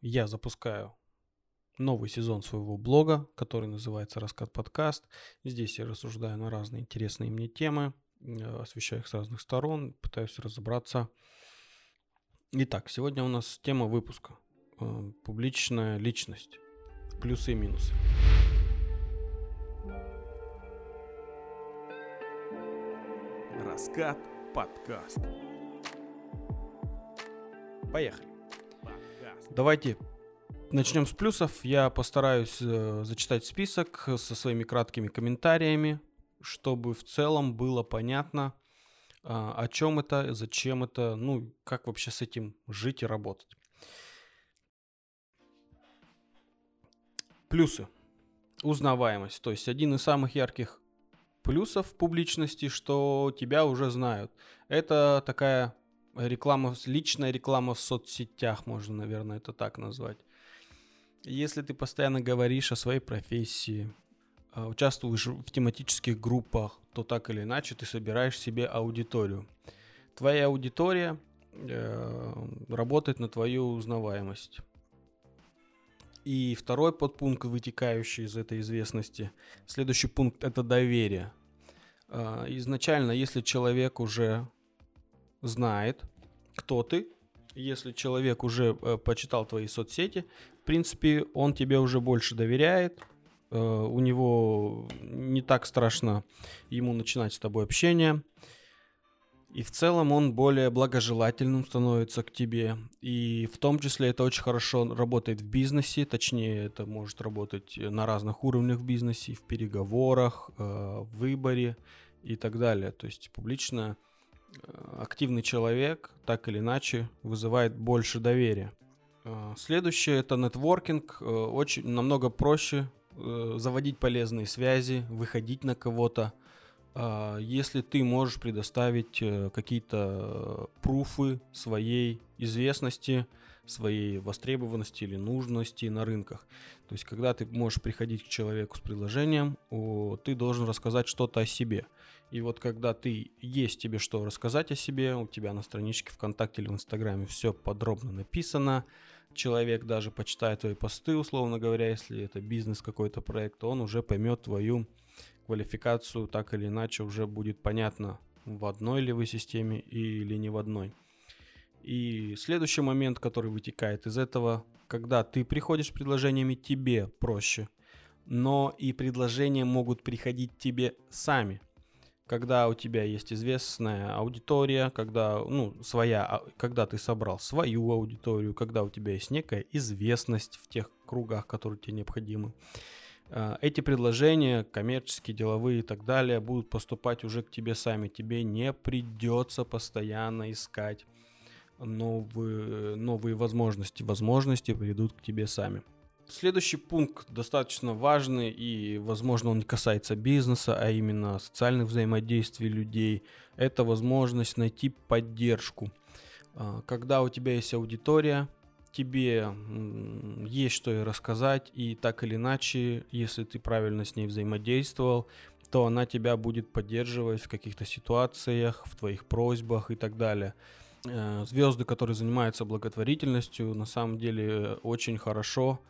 я запускаю новый сезон своего блога, который называется «Раскат подкаст». Здесь я рассуждаю на разные интересные мне темы, э, освещаю их с разных сторон, пытаюсь разобраться. Итак, сегодня у нас тема выпуска э, «Публичная личность. Плюсы и минусы». Раскат подкаст. Поехали. Давайте начнем с плюсов. Я постараюсь э, зачитать список со своими краткими комментариями, чтобы в целом было понятно, э, о чем это, зачем это, ну, как вообще с этим жить и работать. Плюсы. Узнаваемость. То есть один из самых ярких плюсов публичности, что тебя уже знают. Это такая реклама, личная реклама в соцсетях, можно, наверное, это так назвать. Если ты постоянно говоришь о своей профессии, а, участвуешь в тематических группах, то так или иначе ты собираешь себе аудиторию. Твоя аудитория э, работает на твою узнаваемость. И второй подпункт, вытекающий из этой известности, следующий пункт это доверие. Э, изначально, если человек уже знает, кто ты. Если человек уже э, почитал твои соцсети, в принципе, он тебе уже больше доверяет. Э, у него не так страшно ему начинать с тобой общение. И в целом он более благожелательным становится к тебе. И в том числе это очень хорошо работает в бизнесе, точнее это может работать на разных уровнях в бизнесе, в переговорах, э, в выборе и так далее. То есть публично Э, активный человек так или иначе вызывает больше доверия. Э, следующее это нетворкинг. Э, очень намного проще заводить полезные связи, выходить на кого-то. Если ты можешь предоставить какие-то пруфы своей известности, своей востребованности или нужности на рынках. То есть, когда ты можешь приходить к человеку с предложением, ты должен рассказать что-то о себе. И вот когда ты есть тебе что рассказать о себе, у тебя на страничке ВКонтакте или в Инстаграме все подробно написано, человек даже почитает твои посты, условно говоря, если это бизнес какой-то проект, он уже поймет твою квалификацию, так или иначе уже будет понятно, в одной ли вы системе или не в одной. И следующий момент, который вытекает из этого, когда ты приходишь с предложениями, тебе проще, но и предложения могут приходить тебе сами когда у тебя есть известная аудитория, когда, ну, своя, а, когда ты собрал свою аудиторию, когда у тебя есть некая известность в тех кругах, которые тебе необходимы. А, эти предложения, коммерческие, деловые и так далее, будут поступать уже к тебе сами. Тебе не придется постоянно искать новые, новые возможности. Возможности придут к тебе сами. Следующий пункт достаточно важный и, возможно, он не касается бизнеса, а именно социальных взаимодействий людей. Это возможность найти поддержку. А, когда у тебя есть аудитория, тебе есть что ей рассказать, и так или иначе, если ты правильно с ней взаимодействовал, то она тебя будет поддерживать в каких-то ситуациях, в твоих просьбах и так далее. Э, звезды, которые занимаются благотворительностью, на самом деле очень хорошо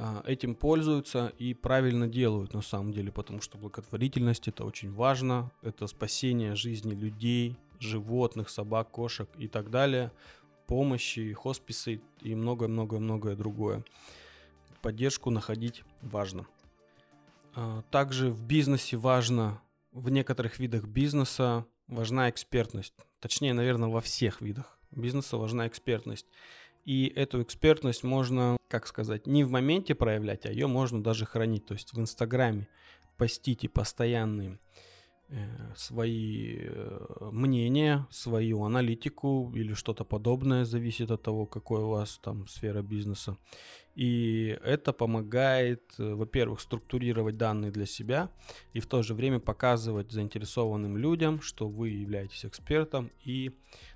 а, этим пользуются и правильно делают на самом деле, потому что благотворительность это очень важно, это спасение жизни людей, животных, собак, кошек и так далее, помощи, хосписы и многое-многое-многое другое. Поддержку находить важно. А, также в бизнесе важно, в некоторых видах бизнеса важна экспертность. Точнее, наверное, во всех видах бизнеса важна экспертность. И эту экспертность можно, как сказать, не в моменте проявлять, а ее можно даже хранить. То есть в Инстаграме постите постоянные свои э, мнения, свою аналитику или что-то подобное, зависит от того, какой у вас там сфера бизнеса. И это помогает, э, во-первых, структурировать данные для себя и в то же время показывать заинтересованным людям, что вы являетесь экспертом и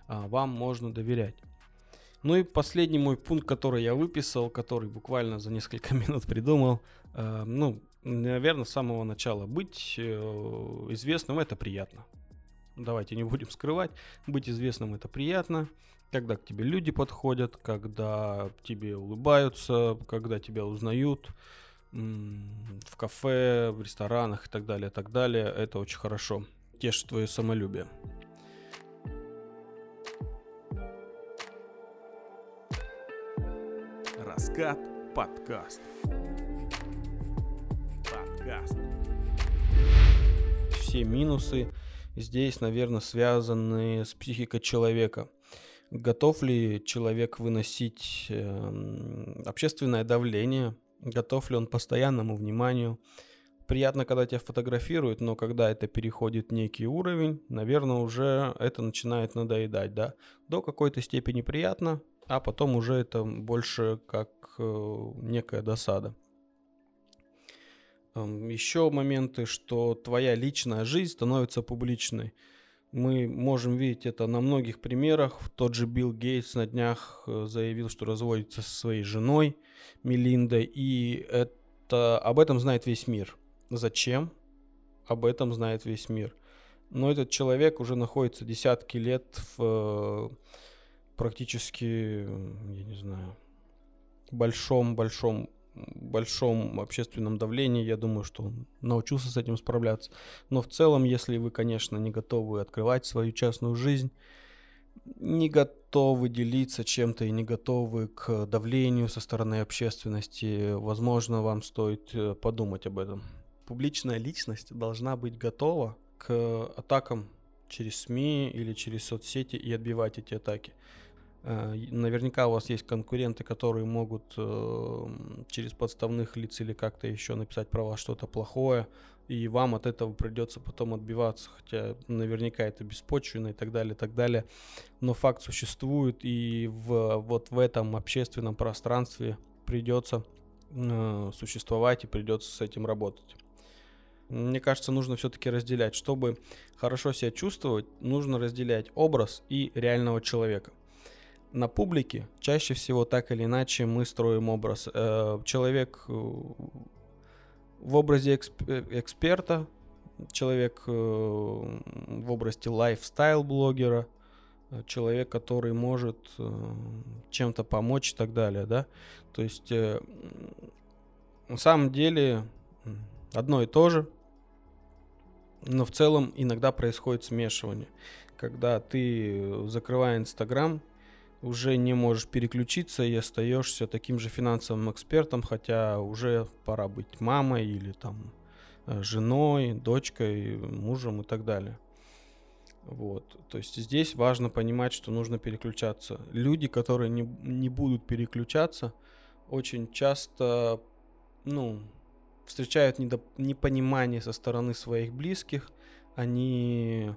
а, вам можно доверять. Ну и последний мой пункт, который я выписал, который буквально за несколько минут придумал. Э, ну, наверное, с самого начала. Быть э, известным это приятно. Давайте не будем скрывать. Быть известным это приятно. Когда к тебе люди подходят, когда тебе улыбаются, когда тебя узнают в кафе, в ресторанах и так далее, и так далее. Это очень хорошо. Тешит твое самолюбие. Раскат подкаст. Подкаст. Все минусы здесь, наверное, связаны с психикой человека – Готов ли человек выносить э, общественное давление? Готов ли он постоянному вниманию? Приятно, когда тебя фотографируют, но когда это переходит некий уровень, наверное, уже это начинает надоедать, да? До какой-то степени приятно, а потом уже это больше как э, некая досада. Эм, еще моменты, что твоя личная жизнь становится публичной. Мы можем видеть это на многих примерах. Тот же Билл Гейтс на днях э, заявил, что разводится со своей женой Мелиндой, и это, об этом знает весь мир. Зачем? Об этом знает весь мир. Но этот человек уже находится десятки лет в э, практически, я не знаю, большом-большом большом общественном давлении, я думаю, что он научился с этим справляться. Но в целом, если вы, конечно, не готовы открывать свою частную жизнь, не готовы делиться чем-то и не готовы к давлению со стороны общественности, возможно, вам стоит э, подумать об этом. Публичная личность должна быть готова к атакам через СМИ или через соцсети и отбивать эти атаки. Э, наверняка у вас есть конкуренты, которые могут э, через подставных лиц или как-то еще написать про вас что-то плохое, и вам от этого придется потом отбиваться, хотя наверняка это беспочвенно и так далее, и так далее. Но факт существует, и в, вот в этом общественном пространстве придется э, существовать и придется с этим работать. Мне кажется, нужно все-таки разделять. Чтобы хорошо себя чувствовать, нужно разделять образ и реального человека на публике чаще всего так или иначе мы строим образ. Э, человек э, в образе э, эксперта, человек в области лайфстайл-блогера, человек, который может чем-то помочь и так далее, да. То есть на самом деле одно и то же, но в целом иногда происходит смешивание. Когда ты, закрывая Инстаграм, уже не можешь переключиться и остаешься таким же финансовым экспертом, хотя уже пора быть мамой или там э, женой, дочкой, мужем и так далее. Вот. То есть здесь важно понимать, что нужно переключаться. Люди, которые не, не будут переключаться, очень часто ну, встречают недоп- непонимание со стороны своих близких. Они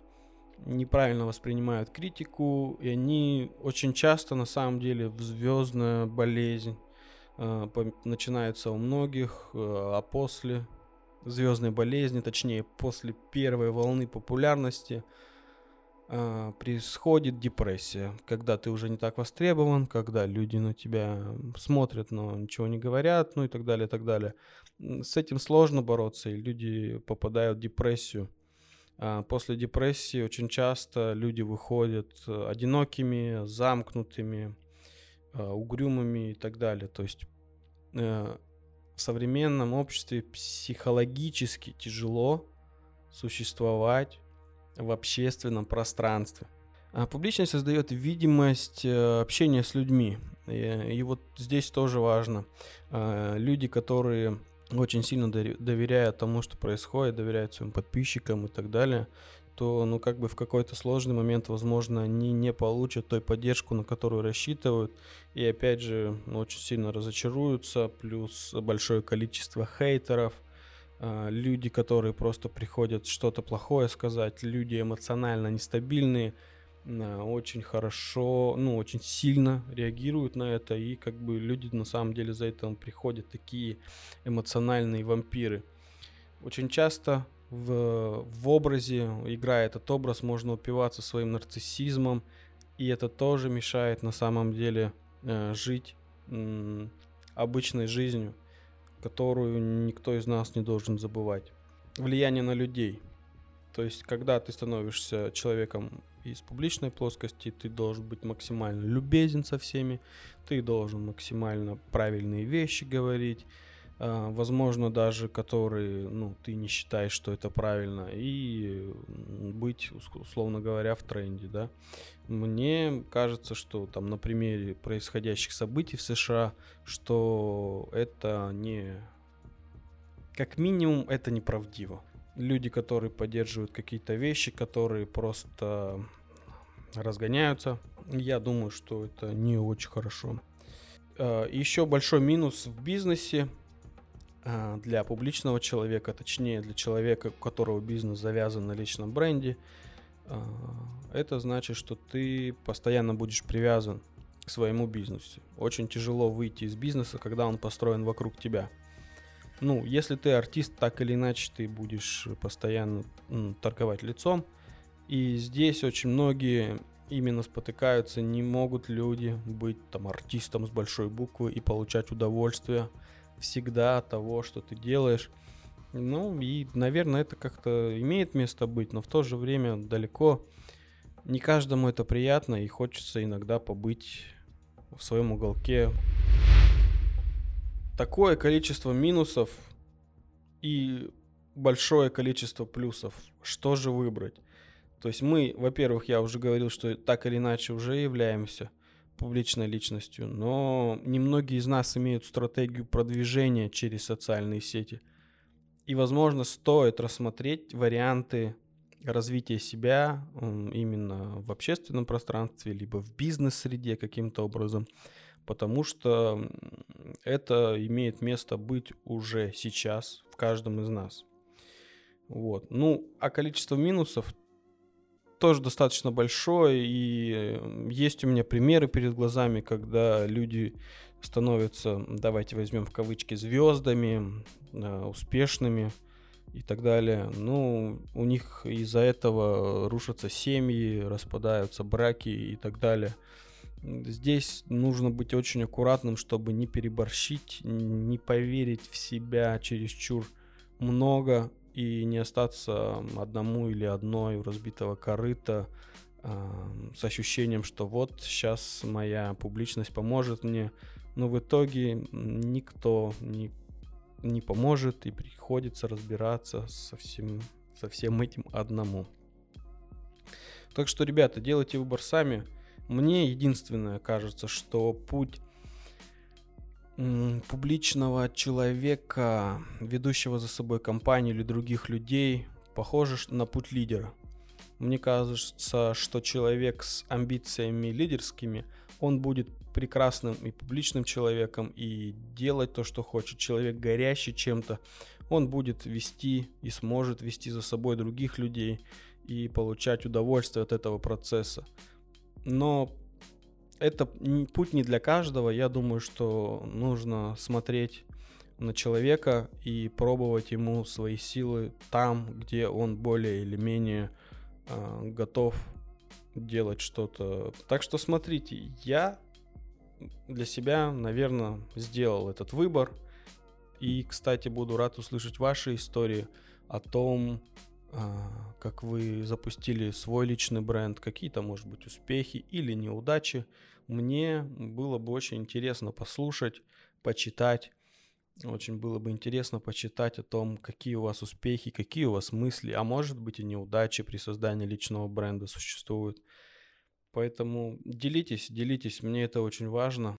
неправильно воспринимают критику, и они очень часто на самом деле в звездная болезнь э, начинается у многих, э, а после звездной болезни, точнее после первой волны популярности, э, происходит депрессия, когда ты уже не так востребован, когда люди на тебя смотрят, но ничего не говорят, ну и так далее, и так далее. С этим сложно бороться, и люди попадают в депрессию. А, после депрессии очень часто люди выходят э, одинокими, замкнутыми, а, угрюмыми и так далее. То есть э, в современном обществе психологически тяжело существовать в общественном пространстве. А публичность создает видимость э, общения с людьми. И, и вот здесь тоже важно. Люди, которые очень сильно доверяют тому, что происходит, доверяют своим подписчикам и так далее, то, ну, как бы в какой-то сложный момент, возможно, они не получат той поддержку, на которую рассчитывают, и опять же, ну, очень сильно разочаруются, плюс большое количество хейтеров, а, люди, которые просто приходят что-то плохое сказать, люди эмоционально нестабильные, очень хорошо, ну, очень сильно реагируют на это, и как бы люди на самом деле за этим приходят такие эмоциональные вампиры. Очень часто в, в образе, играя этот образ, можно упиваться своим нарциссизмом, и это тоже мешает на самом деле э, жить э, обычной жизнью, которую никто из нас не должен забывать. Влияние на людей. То есть, когда ты становишься человеком из публичной плоскости ты должен быть максимально любезен со всеми, ты должен максимально правильные вещи говорить, а, возможно, даже которые, ну, ты не считаешь, что это правильно, и быть, условно говоря, в тренде, да. Мне кажется, что там на примере происходящих событий в США, что это не... Как минимум, это неправдиво. Люди, которые поддерживают какие-то вещи, которые просто разгоняются, я думаю, что это не очень хорошо. А, Еще большой минус в бизнесе а, для публичного человека, точнее для человека, у которого бизнес завязан на личном бренде, а, это значит, что ты постоянно будешь привязан к своему бизнесу. Очень тяжело выйти из бизнеса, когда он построен вокруг тебя. Ну, если ты артист, так или иначе ты будешь постоянно ну, торговать лицом. И здесь очень многие именно спотыкаются, не могут люди быть там артистом с большой буквы и получать удовольствие всегда того, что ты делаешь. Ну и, наверное, это как-то имеет место быть, но в то же время далеко. Не каждому это приятно, и хочется иногда побыть в своем уголке. Такое количество минусов и большое количество плюсов. Что же выбрать? То есть мы, во-первых, я уже говорил, что так или иначе уже являемся публичной личностью, но немногие из нас имеют стратегию продвижения через социальные сети. И, возможно, стоит рассмотреть варианты развития себя именно в общественном пространстве, либо в бизнес-среде каким-то образом, потому что это имеет место быть уже сейчас в каждом из нас. Вот. Ну, а количество минусов тоже достаточно большой, и есть у меня примеры перед глазами, когда люди становятся, давайте возьмем в кавычки, звездами, а, успешными и так далее. Ну, у них из-за этого рушатся семьи, распадаются браки и так далее. Здесь нужно быть очень аккуратным, чтобы не переборщить, не поверить в себя чересчур много и не остаться одному или одной у разбитого корыта э, с ощущением, что вот сейчас моя публичность поможет мне, но в итоге никто не, не поможет и приходится разбираться со всем, со всем этим одному. Так что, ребята, делайте выбор сами. Мне единственное кажется, что путь публичного человека, ведущего за собой компанию или других людей, похоже на путь лидера. Мне кажется, что человек с амбициями лидерскими, он будет прекрасным и публичным человеком и делать то, что хочет. Человек горящий чем-то, он будет вести и сможет вести за собой других людей и получать удовольствие от этого процесса. Но это путь не для каждого. Я думаю, что нужно смотреть на человека и пробовать ему свои силы там, где он более или менее э, готов делать что-то. Так что смотрите, я для себя, наверное, сделал этот выбор. И, кстати, буду рад услышать ваши истории о том, как вы запустили свой личный бренд, какие-то, может быть, успехи или неудачи. Мне было бы очень интересно послушать, почитать. Очень было бы интересно почитать о том, какие у вас успехи, какие у вас мысли, а может быть и неудачи при создании личного бренда существуют. Поэтому делитесь, делитесь, мне это очень важно.